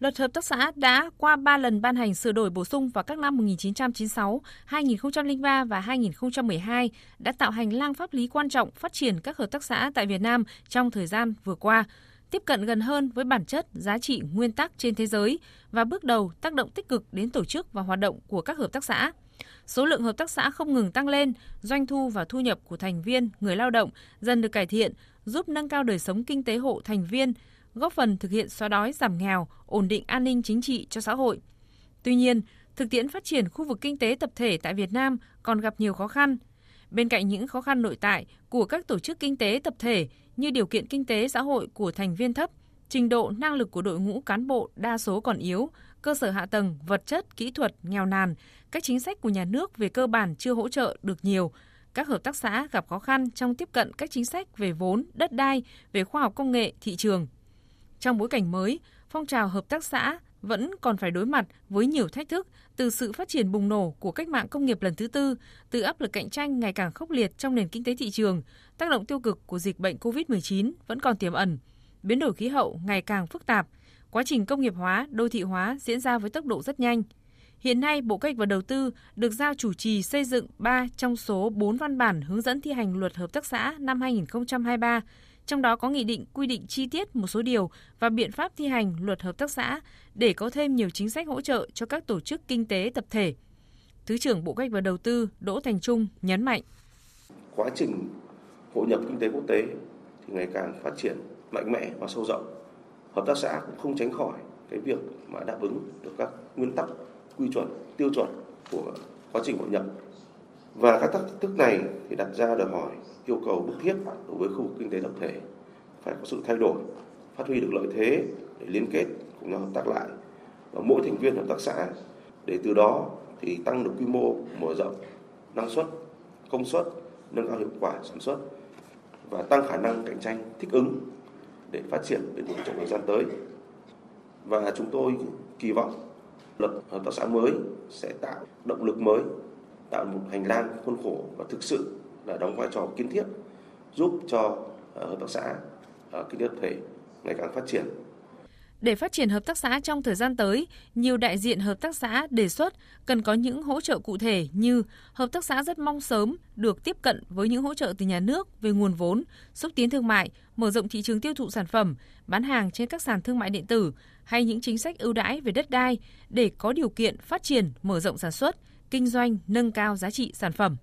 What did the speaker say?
Luật hợp tác xã đã qua 3 lần ban hành sửa đổi bổ sung vào các năm 1996, 2003 và 2012 đã tạo hành lang pháp lý quan trọng phát triển các hợp tác xã tại Việt Nam trong thời gian vừa qua, tiếp cận gần hơn với bản chất, giá trị, nguyên tắc trên thế giới và bước đầu tác động tích cực đến tổ chức và hoạt động của các hợp tác xã. Số lượng hợp tác xã không ngừng tăng lên, doanh thu và thu nhập của thành viên, người lao động dần được cải thiện, giúp nâng cao đời sống kinh tế hộ thành viên, góp phần thực hiện xóa đói giảm nghèo, ổn định an ninh chính trị cho xã hội. Tuy nhiên, thực tiễn phát triển khu vực kinh tế tập thể tại Việt Nam còn gặp nhiều khó khăn. Bên cạnh những khó khăn nội tại của các tổ chức kinh tế tập thể như điều kiện kinh tế xã hội của thành viên thấp, trình độ năng lực của đội ngũ cán bộ đa số còn yếu, cơ sở hạ tầng, vật chất, kỹ thuật nghèo nàn, các chính sách của nhà nước về cơ bản chưa hỗ trợ được nhiều, các hợp tác xã gặp khó khăn trong tiếp cận các chính sách về vốn, đất đai, về khoa học công nghệ, thị trường. Trong bối cảnh mới, phong trào hợp tác xã vẫn còn phải đối mặt với nhiều thách thức từ sự phát triển bùng nổ của cách mạng công nghiệp lần thứ tư, từ áp lực cạnh tranh ngày càng khốc liệt trong nền kinh tế thị trường, tác động tiêu cực của dịch bệnh COVID-19 vẫn còn tiềm ẩn, biến đổi khí hậu ngày càng phức tạp, quá trình công nghiệp hóa, đô thị hóa diễn ra với tốc độ rất nhanh. Hiện nay, Bộ Kế hoạch và Đầu tư được giao chủ trì xây dựng 3 trong số 4 văn bản hướng dẫn thi hành luật hợp tác xã năm 2023 trong đó có nghị định quy định chi tiết một số điều và biện pháp thi hành luật hợp tác xã để có thêm nhiều chính sách hỗ trợ cho các tổ chức kinh tế tập thể. Thứ trưởng Bộ Kế hoạch và Đầu tư Đỗ Thành Trung nhấn mạnh. Quá trình hội nhập kinh tế quốc tế thì ngày càng phát triển mạnh mẽ và sâu rộng. Hợp tác xã cũng không tránh khỏi cái việc mà đáp ứng được các nguyên tắc, quy chuẩn, tiêu chuẩn của quá trình hội nhập. Và các thách thức này thì đặt ra đòi hỏi yêu cầu bức thiết đối với khu vực kinh tế tập thể phải có sự thay đổi, phát huy được lợi thế để liên kết cùng nhau hợp tác lại. Và mỗi thành viên hợp tác xã để từ đó thì tăng được quy mô, mở rộng năng suất, công suất, nâng cao hiệu quả sản xuất và tăng khả năng cạnh tranh, thích ứng để phát triển bền vững trong thời gian tới. Và chúng tôi kỳ vọng luật hợp tác xã mới sẽ tạo động lực mới tạo một hành lang khuôn khổ và thực sự là đóng vai trò kiến thiết giúp cho ờ, hợp tác xã ờ, kinh tế tập thể ngày càng phát triển. Để phát triển hợp tác xã trong thời gian tới, nhiều đại diện hợp tác xã đề xuất cần có những hỗ trợ cụ thể như hợp tác xã rất mong sớm được tiếp cận với những hỗ trợ từ nhà nước về nguồn vốn, xúc tiến thương mại, mở rộng thị trường tiêu thụ sản phẩm, bán hàng trên các sàn thương mại điện tử hay những chính sách ưu đãi về đất đai để có điều kiện phát triển, mở rộng sản xuất, kinh doanh, nâng cao giá trị sản phẩm.